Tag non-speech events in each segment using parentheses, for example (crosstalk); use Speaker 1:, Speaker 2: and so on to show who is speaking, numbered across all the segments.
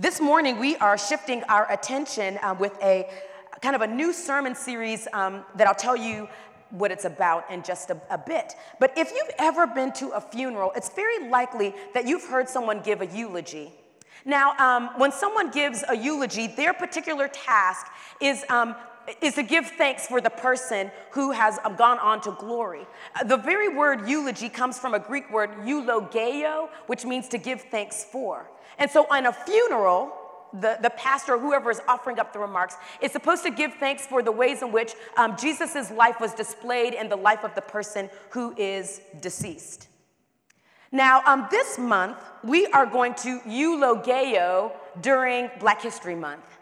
Speaker 1: This morning, we are shifting our attention uh, with a kind of a new sermon series um, that I'll tell you what it's about in just a, a, bit. But if you've ever been to a funeral, it's very likely that you've heard someone give a eulogy. Now, um, when someone gives a eulogy, their particular task is um, is to give thanks for the person who has um, gone on to glory. Uh, the very word eulogy comes from a Greek word eulogeo, which means to give thanks for. And so on a funeral, the, the pastor or whoever is offering up the remarks is supposed to give thanks for the ways in which um, Jesus' life was displayed in the life of the person who is deceased. Now, um, this month, we are going to eulogeo during Black History Month.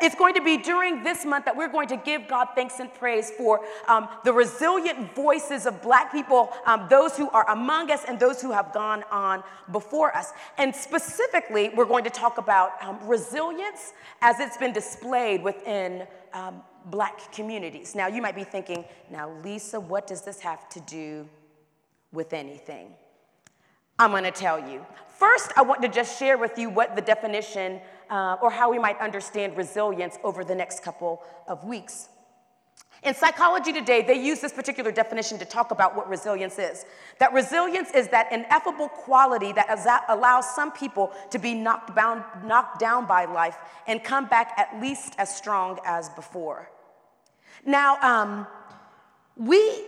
Speaker 1: It's going to be during this month that we're going to give God thanks and praise for um, the resilient voices of Black people, um, those who are among us and those who have gone on before us. And specifically, we're going to talk about um, resilience as it's been displayed within um, Black communities. Now, you might be thinking, now, Lisa, what does this have to do with anything? I'm going to tell you. First, I want to just share with you what the definition uh, or how we might understand resilience over the next couple of weeks. In psychology today, they use this particular definition to talk about what resilience is. That resilience is that ineffable quality that allows some people to be knocked, bound, knocked down by life and come back at least as strong as before. Now, um, we,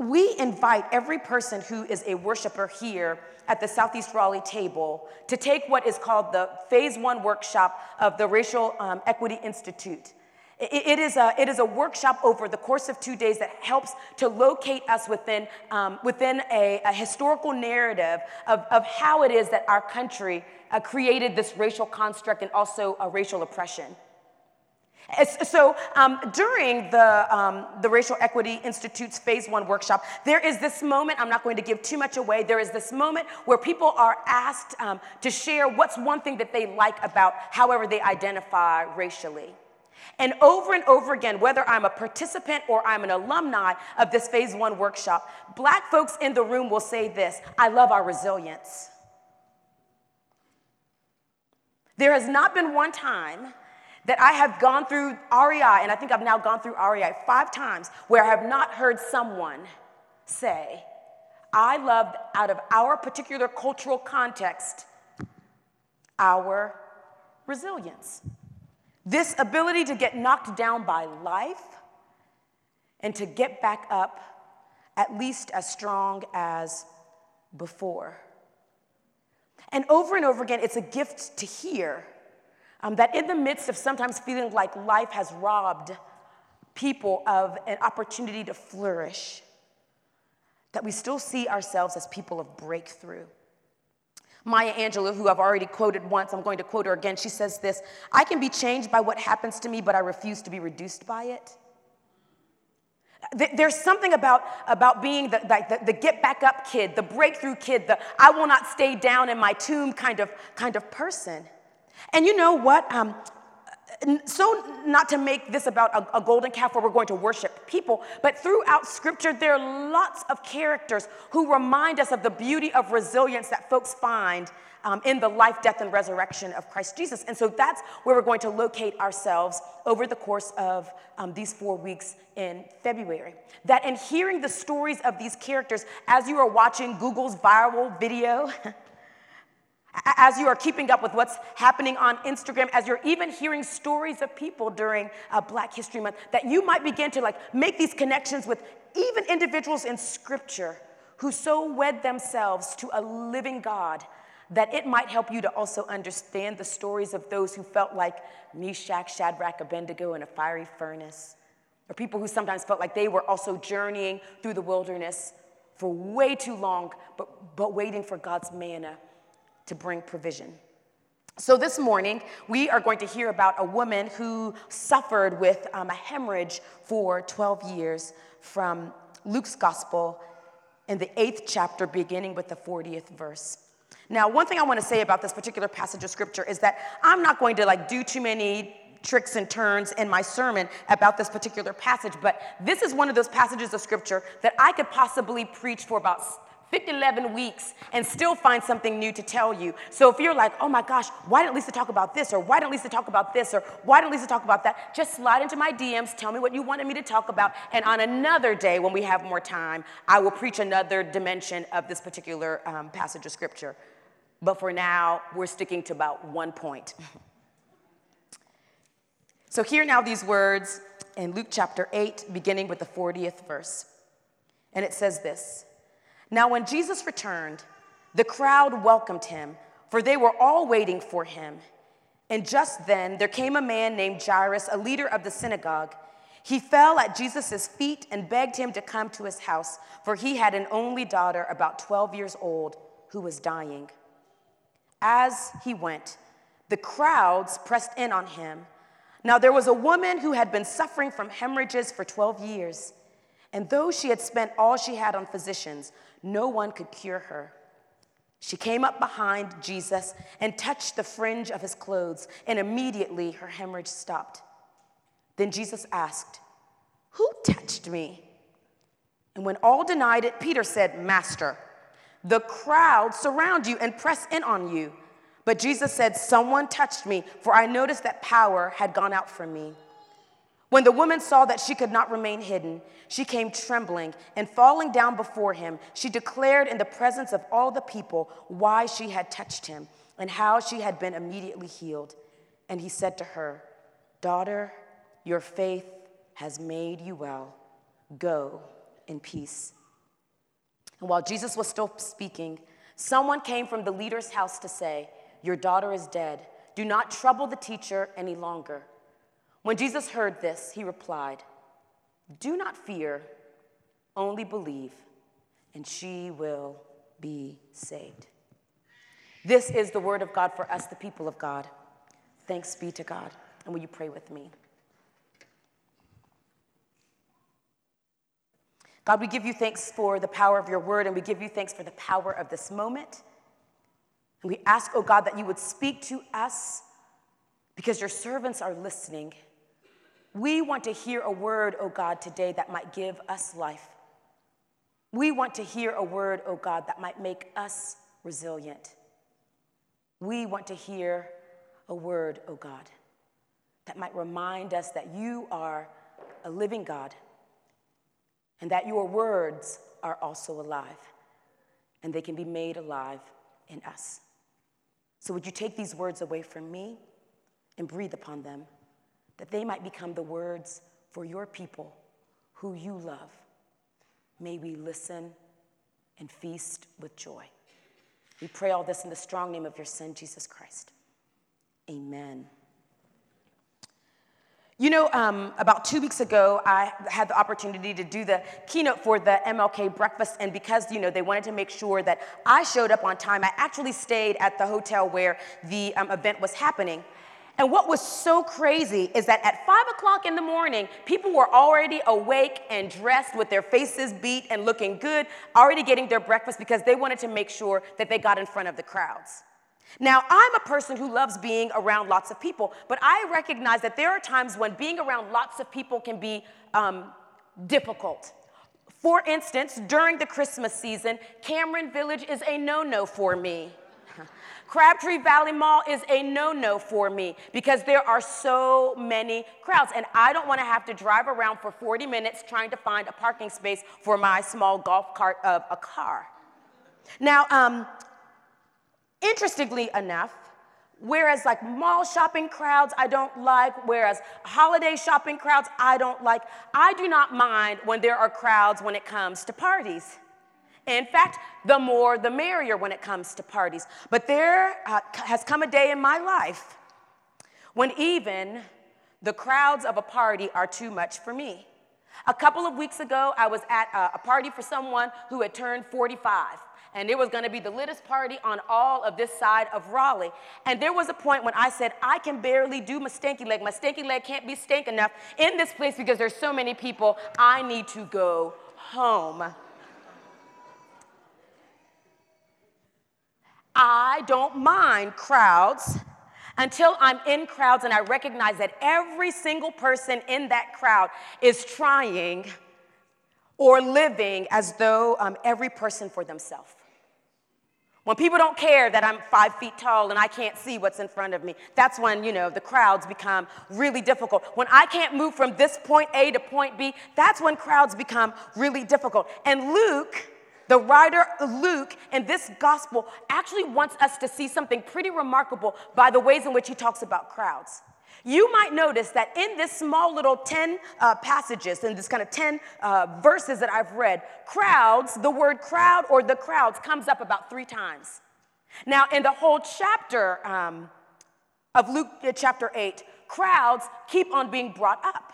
Speaker 1: we invite every person who is a worshiper here at the Southeast Raleigh table to take what is called the Phase One workshop of the Racial um, Equity Institute. It, is a, it is a workshop over the course of two days that helps to locate us within, um, within a, a, historical narrative of, of how it is that our country uh, created this racial construct and also a racial oppression. So um, during the, um, the Racial Equity Institute's Phase One workshop, there is this moment, I'm not going to give too much away, there is this moment where people are asked um, to share what's one thing that they like about however they identify racially. And over and over again, whether I'm a participant or I'm an alumni of this Phase One workshop, black folks in the room will say this I love our resilience. There has not been one time that I have gone through REI, and I think I've now gone through REI five times, where I have not heard someone say, I love out of our particular cultural context our resilience. This ability to get knocked down by life and to get back up at least as strong as before. And over and over again, it's a gift to hear um, that in the midst of sometimes feeling like life has robbed people of an opportunity to flourish, that we still see ourselves as people of breakthrough. Maya Angelou, who I've already quoted once, I'm going to quote her again. She says this I can be changed by what happens to me, but I refuse to be reduced by it. There's something about, about being the, the, the, get back up kid, the breakthrough kid, the I will not stay down in my tomb kind of, kind of person. And you know what? Um, so not to make this about a, a, golden calf where we're going to worship people, but throughout scripture, there are lots of characters who remind us of the beauty of resilience that folks find um, in the life, death, and resurrection of Christ Jesus. And so that's where we're going to locate ourselves over the course of um, these four weeks in February. That in hearing the stories of these characters, as you are watching Google's viral video, (laughs) As you are keeping up with what's happening on Instagram, as you're even hearing stories of people during uh, Black History Month, that you might begin to like make these connections with even individuals in Scripture who so wed themselves to a living God that it might help you to also understand the stories of those who felt like Meshach, Shadrach, Abednego in a fiery furnace, or people who sometimes felt like they were also journeying through the wilderness for way too long, but, but waiting for God's manna to bring provision. So, this morning, we are going to hear about a woman who suffered with um, a hemorrhage for 12 years from Luke's gospel in the eighth chapter, beginning with the 40th verse. Now, one thing I want to say about this particular passage of scripture is that I'm not going to like do too many tricks and turns in my sermon about this particular passage, but this is one of those passages of scripture that I could possibly preach for about 11 weeks and still find something new to tell you. So if you're like, oh my gosh, why didn't Lisa talk about this? Or why didn't Lisa talk about this? Or why didn't Lisa talk about that? Just slide into my DMs, tell me what you wanted me to talk about. And on another day, when we have more time, I will preach another dimension of this particular um, passage of scripture. But for now, we're sticking to about one point. (laughs) so hear now these words in Luke chapter 8, beginning with the 40th verse. And it says this. Now, when Jesus returned, the crowd welcomed him, for they were all waiting for him. And just then there came a man named Jairus, a leader of the synagogue. He fell at Jesus' feet and begged him to come to his house, for he had an only daughter, about 12 years old, who was dying. As he went, the crowds pressed in on him. Now there was a woman who had been suffering from hemorrhages for 12 years, and though she had spent all she had on physicians, no one could cure her. She came up behind Jesus and touched the fringe of his clothes, and immediately her hemorrhage stopped. Then Jesus asked, Who touched me? And when all denied it, Peter said, Master, the crowd surround you and press in on you. But Jesus said, Someone touched me, for I noticed that power had gone out from me. When the woman saw that she could not remain hidden, she came trembling and falling down before him. She declared in the presence of all the people why she had touched him and how she had been immediately healed. And he said to her, Daughter, your faith has made you well. Go in peace. And while Jesus was still speaking, someone came from the leader's house to say, Your daughter is dead. Do not trouble the teacher any longer. When Jesus heard this, he replied, Do not fear, only believe, and she will be saved. This is the word of God for us, the people of God. Thanks be to God. And will you pray with me? God, we give you thanks for the power of your word, and we give you thanks for the power of this moment. And we ask, oh God, that you would speak to us because your servants are listening. We want to hear a word, oh God, today that might give us life. We want to hear a word, oh God, that might make us resilient. We want to hear a word, oh God, that might remind us that you are a living God and that your words are also alive and they can be made alive in us. So, would you take these words away from me and breathe upon them? That they might become the words for your people who you love. May we listen and feast with joy. We pray all this in the strong name of your Son, Jesus Christ. Amen. You know, um, about two weeks ago, I had the opportunity to do the keynote for the MLK breakfast, and because you know they wanted to make sure that I showed up on time, I actually stayed at the hotel where the um, event was happening. And what was so crazy is that at five o'clock in the morning, people were already awake and dressed with their faces beat and looking good, already getting their breakfast because they wanted to make sure that they got in front of the crowds. Now, I'm a person who loves being around lots of people, but I recognize that there are times when being around lots of people can be um, difficult. For instance, during the Christmas season, Cameron Village is a no no for me. Crabtree Valley Mall is a no no for me because there are so many crowds, and I don't want to have to drive around for 40 minutes trying to find a parking space for my small golf cart of a car. Now, um, interestingly enough, Whereas, like mall shopping crowds, I don't like. Whereas holiday shopping crowds, I don't like. I do not mind when there are crowds when it comes to parties. In fact, the more the merrier when it comes to parties. But there uh, has come a day in my life when even the crowds of a party are too much for me. A couple of weeks ago, I was at a, a party for someone who had turned 45 and it was going to be the littest party on all of this side of Raleigh. And there was a point when I said, I can barely do my stinky leg. My stinky leg can't be stank enough in this place because there's so many people. I need to go home. I don't mind crowds until I'm in crowds and I recognize that every single person in that crowd is trying or living as though um, every person for themselves. When people don't care that I'm five feet tall and I can't see what's in front of me, that's when, you know, the crowds become really difficult. When I can't move from this point A to point B, that's when crowds become really difficult. And Luke, the writer Luke in this gospel actually wants us to see something pretty remarkable by the ways in which he talks about crowds. You might notice that in this small little 10 uh, passages, in this kind of 10 uh, verses that I've read, crowds, the word crowd or the crowds comes up about three times. Now, in the whole chapter um, of Luke uh, chapter 8, crowds keep on being brought up.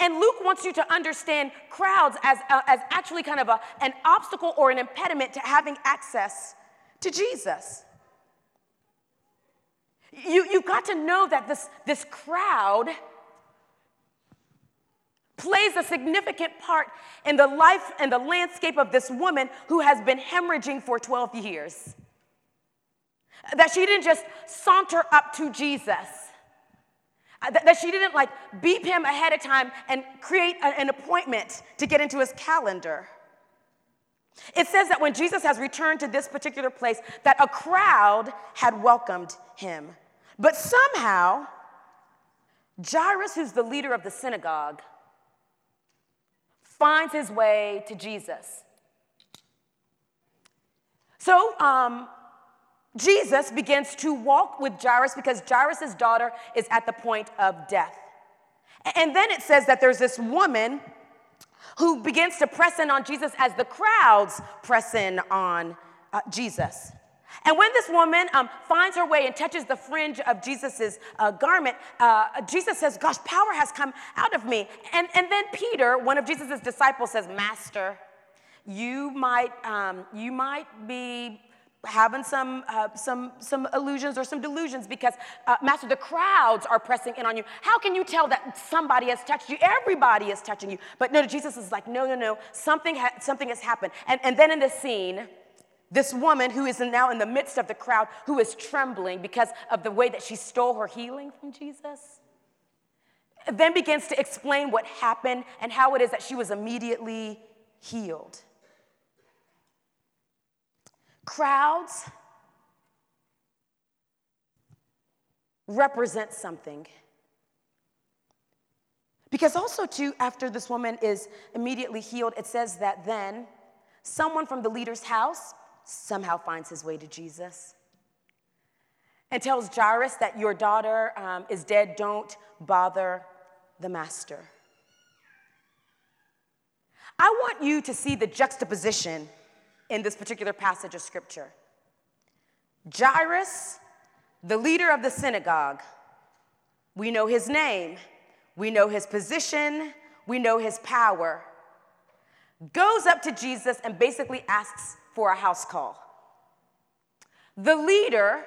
Speaker 1: And Luke wants you to understand crowds as, uh, as actually kind of a, an obstacle or an impediment to having access to Jesus. You, you've got to know that this, this crowd plays a significant part in the life and the landscape of this woman who has been hemorrhaging for 12 years. That she didn't just saunter up to Jesus. That she didn't like beep him ahead of time and create an appointment to get into his calendar. It says that when Jesus has returned to this particular place, that a crowd had welcomed him. But somehow, Jairus, who's the leader of the synagogue, finds his way to Jesus. So um, Jesus begins to walk with Jairus because Jairus' daughter is at the point of death. And then it says that there's this woman who begins to press in on Jesus as the crowds press in on uh, Jesus. And when this woman um, finds her way and touches the fringe of Jesus' uh, garment, uh, Jesus says, Gosh, power has come out of me. And, and then Peter, one of Jesus' disciples, says, Master, you might, um, you might be having some, uh, some, some illusions or some delusions because, uh, Master, the crowds are pressing in on you. How can you tell that somebody has touched you? Everybody is touching you. But no, Jesus is like, no, no, no, something, ha- something has happened. And, and then in the scene, this woman who is now in the midst of the crowd, who is trembling because of the way that she stole her healing from Jesus, then begins to explain what happened and how it is that she was immediately healed. Crowds represent something. Because also, too, after this woman is immediately healed, it says that then someone from the leader's house somehow finds his way to Jesus and tells Jairus that your daughter um, is dead, don't bother the master. I want you to see the juxtaposition in this particular passage of scripture. Jairus, the leader of the synagogue, we know his name, we know his position, we know his power, goes up to Jesus and basically asks for a house call. The leader,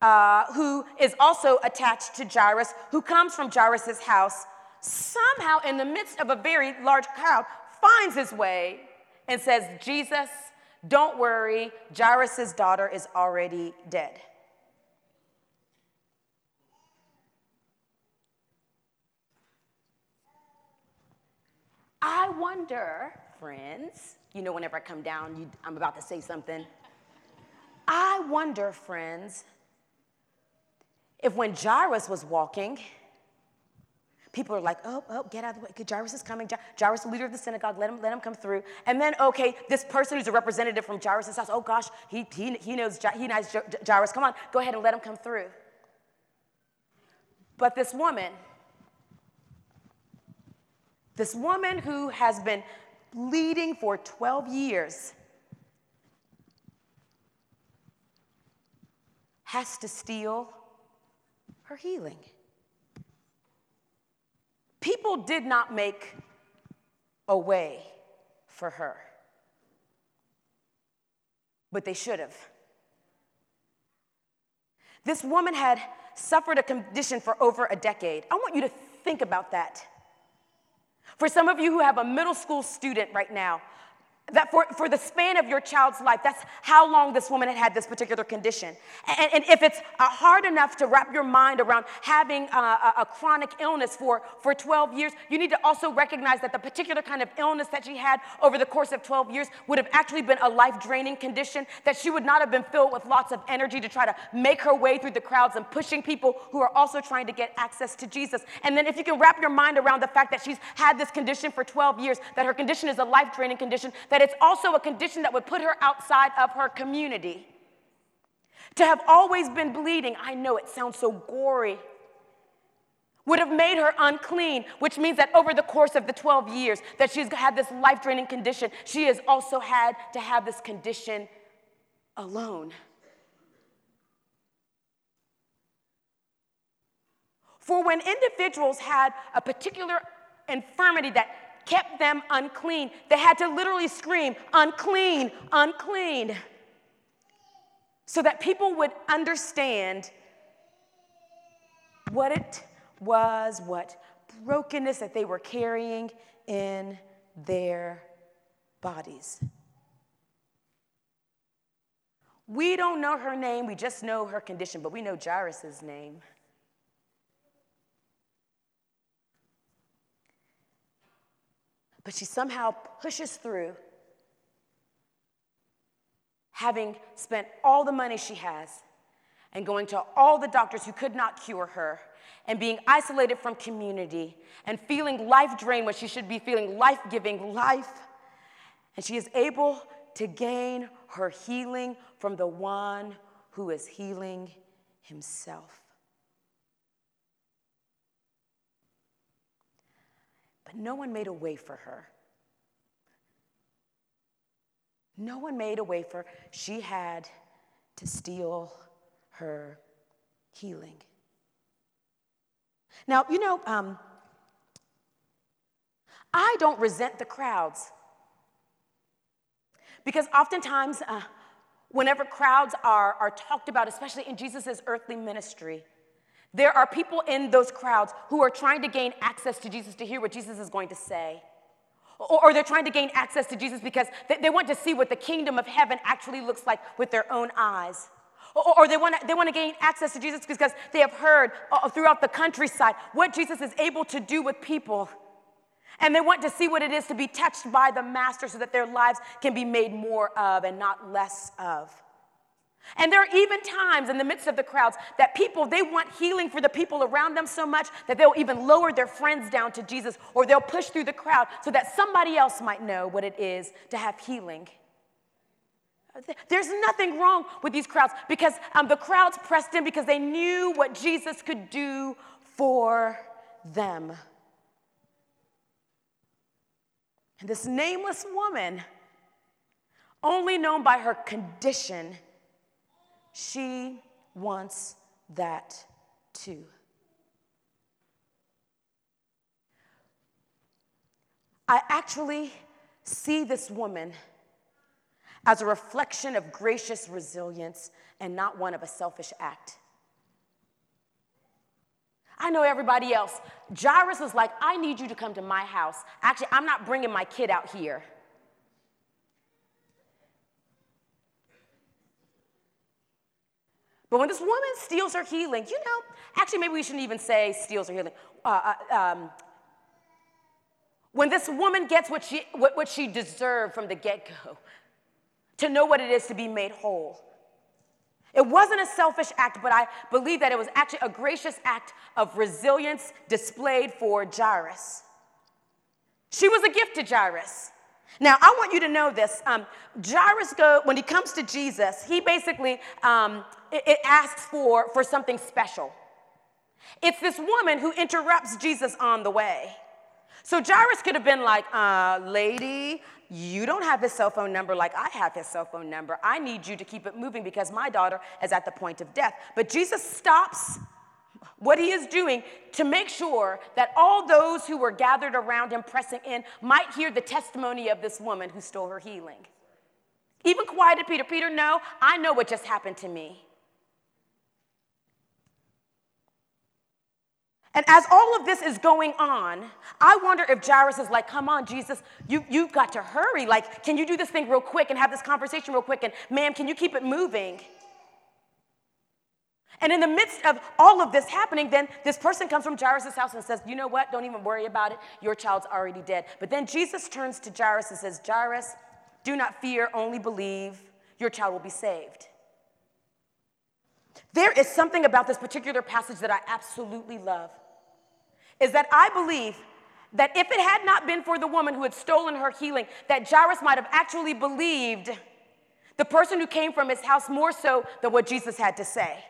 Speaker 1: uh, who is also attached to Jairus, who comes from Jairus' house, somehow in the midst of a very large crowd, finds his way and says, Jesus, don't worry, Jairus' daughter is already dead. I wonder, friends, you know, whenever I come down, you, I'm about to say something. I wonder, friends, if when Jairus was walking, people are like, oh, oh, get out of the way. Jairus is coming. Jairus, the leader of the synagogue, let him, let him come through. And then, okay, this person who's a representative from Jairus' house, oh gosh, he, he, he knows, he knows Jairus. Come on, go ahead and let him come through. But this woman, this woman who has been bleeding for 12 years, has to steal her healing. People did not make a way for her, but they should have. This woman had suffered a condition for over a decade. I want you to think about that. For some of you who have a middle school student right now, that for, for the span of your child's life, that's how long this woman had had this particular condition. And, and if it's uh, hard enough to wrap your mind around having a, a, a, chronic illness for, for 12 years, you need to also recognize that the particular kind of illness that she had over the course of 12 years would have actually been a life draining condition, that she would not have been filled with lots of energy to try to make her way through the crowds and pushing people who are also trying to get access to Jesus. And then if you can wrap your mind around the fact that she's had this condition for 12 years, that her condition is a life draining condition, that it's also a condition that would put her outside of her community. To have always been bleeding, I know it sounds so gory, would have made her unclean, which means that over the course of the 12 years that she's had this life draining condition, she has also had to have this condition alone. For when individuals had a particular infirmity that kept them unclean. They had to literally scream, unclean, unclean, so that people would understand what it was, what brokenness that they were carrying in their bodies. We don't know her name, we just know her condition, but we know Jairus' name. But she somehow pushes through, having spent all the money she has and going to all the doctors who could not cure her and being isolated from community and feeling life drained when she should be feeling life giving life. And she is able to gain her healing from the one who is healing himself. But no one made a way for her. No one made a way for her. She had to steal her healing. Now, you know, um, I don't resent the crowds because oftentimes, uh, whenever crowds are, are talked about, especially in Jesus' earthly ministry, there are people in those crowds who are trying to gain access to Jesus to hear what Jesus is going to say. Or, or they're trying to gain access to Jesus because they, they, want to see what the kingdom of heaven actually looks like with their own eyes. Or, or they, want to, they want to gain access to Jesus because they have heard uh, throughout the countryside what Jesus is able to do with people. And they want to see what it is to be touched by the Master so that their lives can be made more of and not less of. And there are even times in the midst of the crowds that people, they want healing for the people around them so much that they'll even lower their friends down to Jesus or they'll push through the crowd so that somebody else might know what it is to have healing. There's nothing wrong with these crowds because um, the crowds pressed in because they knew what Jesus could do for them. And this nameless woman, only known by her condition, she wants that too. I actually see this woman as a reflection of gracious resilience and not one of a selfish act. I know everybody else. Jairus was like, I need you to come to my house. Actually, I'm not bringing my kid out here. But when this woman steals her healing, you know, actually, maybe we shouldn't even say steals her healing. Uh, uh, um, when this woman gets what she, what, what she deserved from the get go, to know what it is to be made whole. It wasn't a selfish act, but I believe that it was actually a gracious act of resilience displayed for Jairus. She was a gift to Jairus. Now, I want you to know this. Um, Jairus, go, when he comes to Jesus, he basically um, it, it asks for, for something special. It's this woman who interrupts Jesus on the way. So Jairus could have been like, uh, lady, you don't have his cell phone number like I have his cell phone number. I need you to keep it moving because my daughter is at the point of death. But Jesus stops what he is doing to make sure that all those who were gathered around him pressing in might hear the testimony of this woman who stole her healing. Even quieted Peter. Peter, no, I know what just happened to me. And as all of this is going on, I wonder if Jairus is like, come on, Jesus, you, you've got to hurry. Like, can you do this thing real quick and have this conversation real quick? And ma'am, can you keep it moving? And in the midst of all of this happening, then this person comes from Jairus' house and says, You know what? Don't even worry about it. Your child's already dead. But then Jesus turns to Jairus and says, Jairus, do not fear, only believe. Your child will be saved. There is something about this particular passage that I absolutely love. Is that I believe that if it had not been for the woman who had stolen her healing, that Jairus might have actually believed the person who came from his house more so than what Jesus had to say.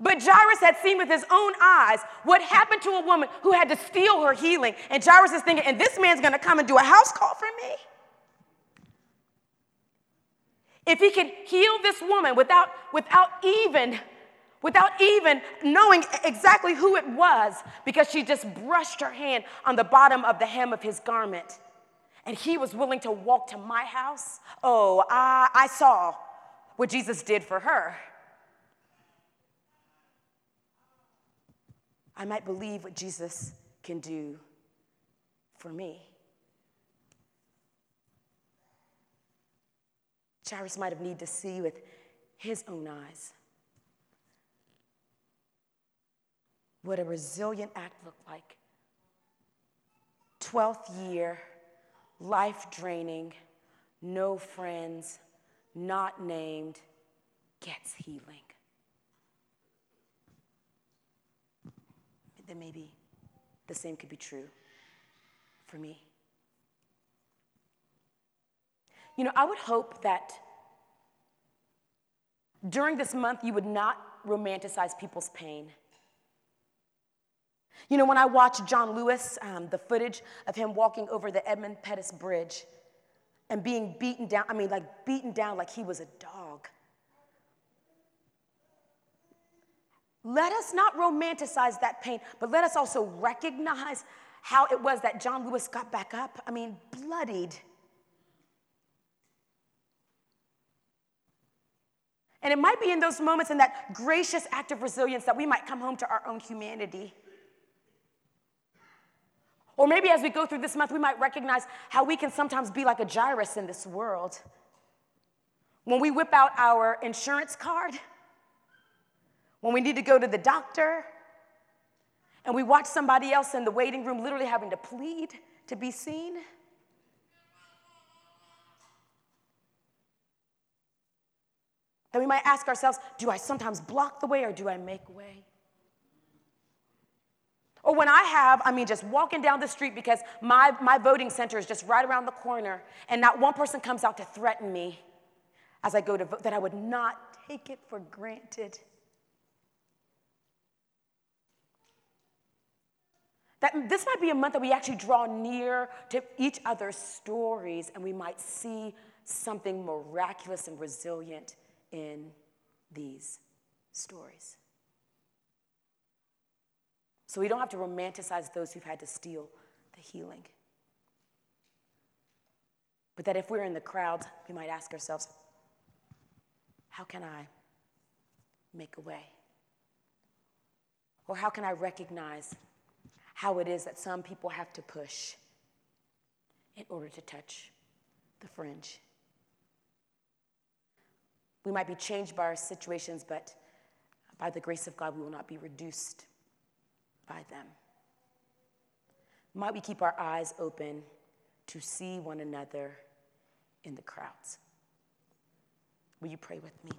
Speaker 1: But Jairus had seen with his own eyes what happened to a woman who had to steal her healing. And Jairus is thinking, and this man's gonna come and do a house call for me? If he could heal this woman without, without even without even knowing exactly who it was because she just brushed her hand on the bottom of the hem of his garment. And he was willing to walk to my house. Oh, I, I saw what Jesus did for her. I might believe what Jesus can do for me. Jairus might have needed to see with his own eyes what a resilient act looked like. 12th year, life draining, no friends, not named, gets healing. then maybe the same could be true for me. You know, I would hope that during this month you would not romanticize people's pain. You know, when I watch John Lewis, um, the footage of him walking over the Edmund Pettus Bridge and being beaten down, I mean, like beaten down like he was a dog. Let us not romanticize that pain, but let us also recognize how it was that John Lewis got back up. I mean, bloodied. And it might be in those moments, in that gracious act of resilience, that we might come home to our own humanity. Or maybe as we go through this month, we might recognize how we can sometimes be like a Jairus in this world. When we whip out our insurance card, when we need to go to the doctor, and we watch somebody else in the waiting room literally having to plead to be seen. Then we might ask ourselves do I sometimes block the way or do I make way? Or when I have, I mean, just walking down the street because my, my voting center is just right around the corner, and not one person comes out to threaten me as I go to vote, that I would not take it for granted. That this might be a month that we actually draw near to each other's stories and we might see something miraculous and resilient in these stories. So we don't have to romanticize those who've had to steal the healing. But that if we're in the crowd, we might ask ourselves, how can I make a way? Or how can I recognize how it is that some people have to push in order to touch the fringe. We might be changed by our situations, but by the grace of God, we will not be reduced by them. Might we keep our eyes open to see one another in the crowds? Will you pray with me?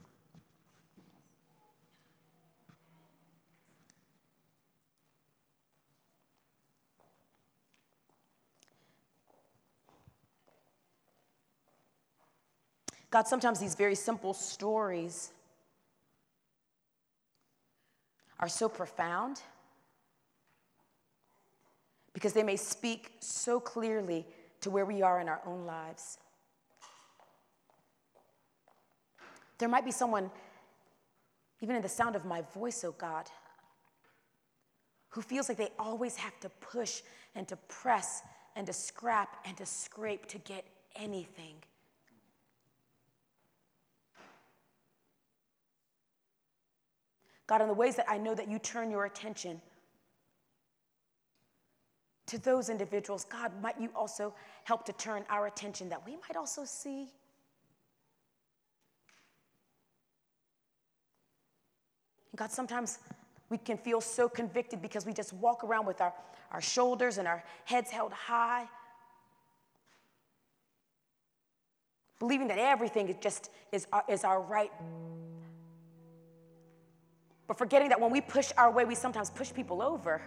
Speaker 1: God, sometimes these very simple stories are so profound because they may speak so clearly to where we are in our own lives. There might be someone, even in the sound of my voice, oh God, who feels like they always have to push and to press and to scrap and to scrape to get anything. God, in the ways that I know that you turn your attention to those individuals, God, might you also help to turn our attention that we might also see. God, sometimes we can feel so convicted because we just walk around with our, our shoulders and our heads held high, believing that everything is just is our, is our right. But forgetting that when we push our way, we sometimes push people over.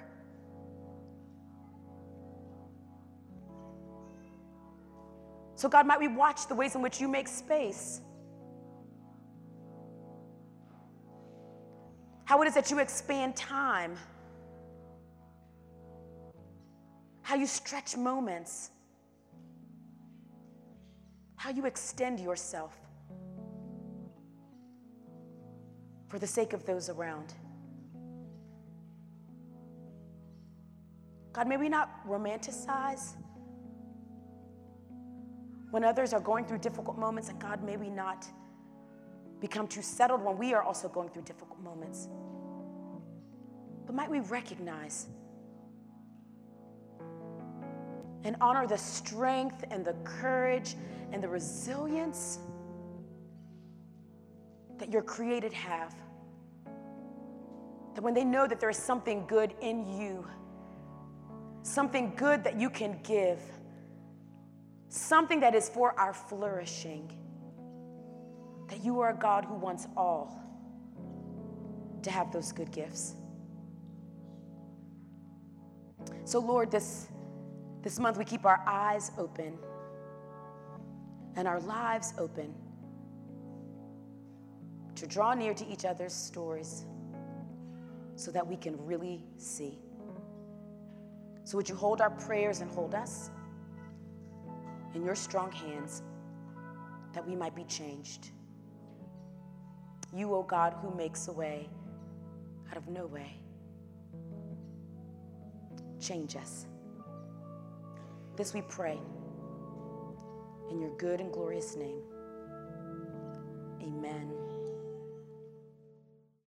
Speaker 1: So, God, might we watch the ways in which you make space? How it is that you expand time, how you stretch moments, how you extend yourself for the sake of those around. God, may we not romanticize when others are going through difficult moments, and God, may we not become too settled when we are also going through difficult moments. But might we recognize and honor the strength and the courage and the resilience that your created have. That when they know that there is something good in you, something good that you can give, something that is for our flourishing, that you are a God who wants all to have those good gifts. So, Lord, this, this month we keep our eyes open and our lives open to draw near to each other's stories so that we can really see. So, would you hold our prayers and hold us? In your strong hands that we might be changed. You, O oh God, who makes a way out of no way. Change us. This we pray in your good and glorious name. Amen.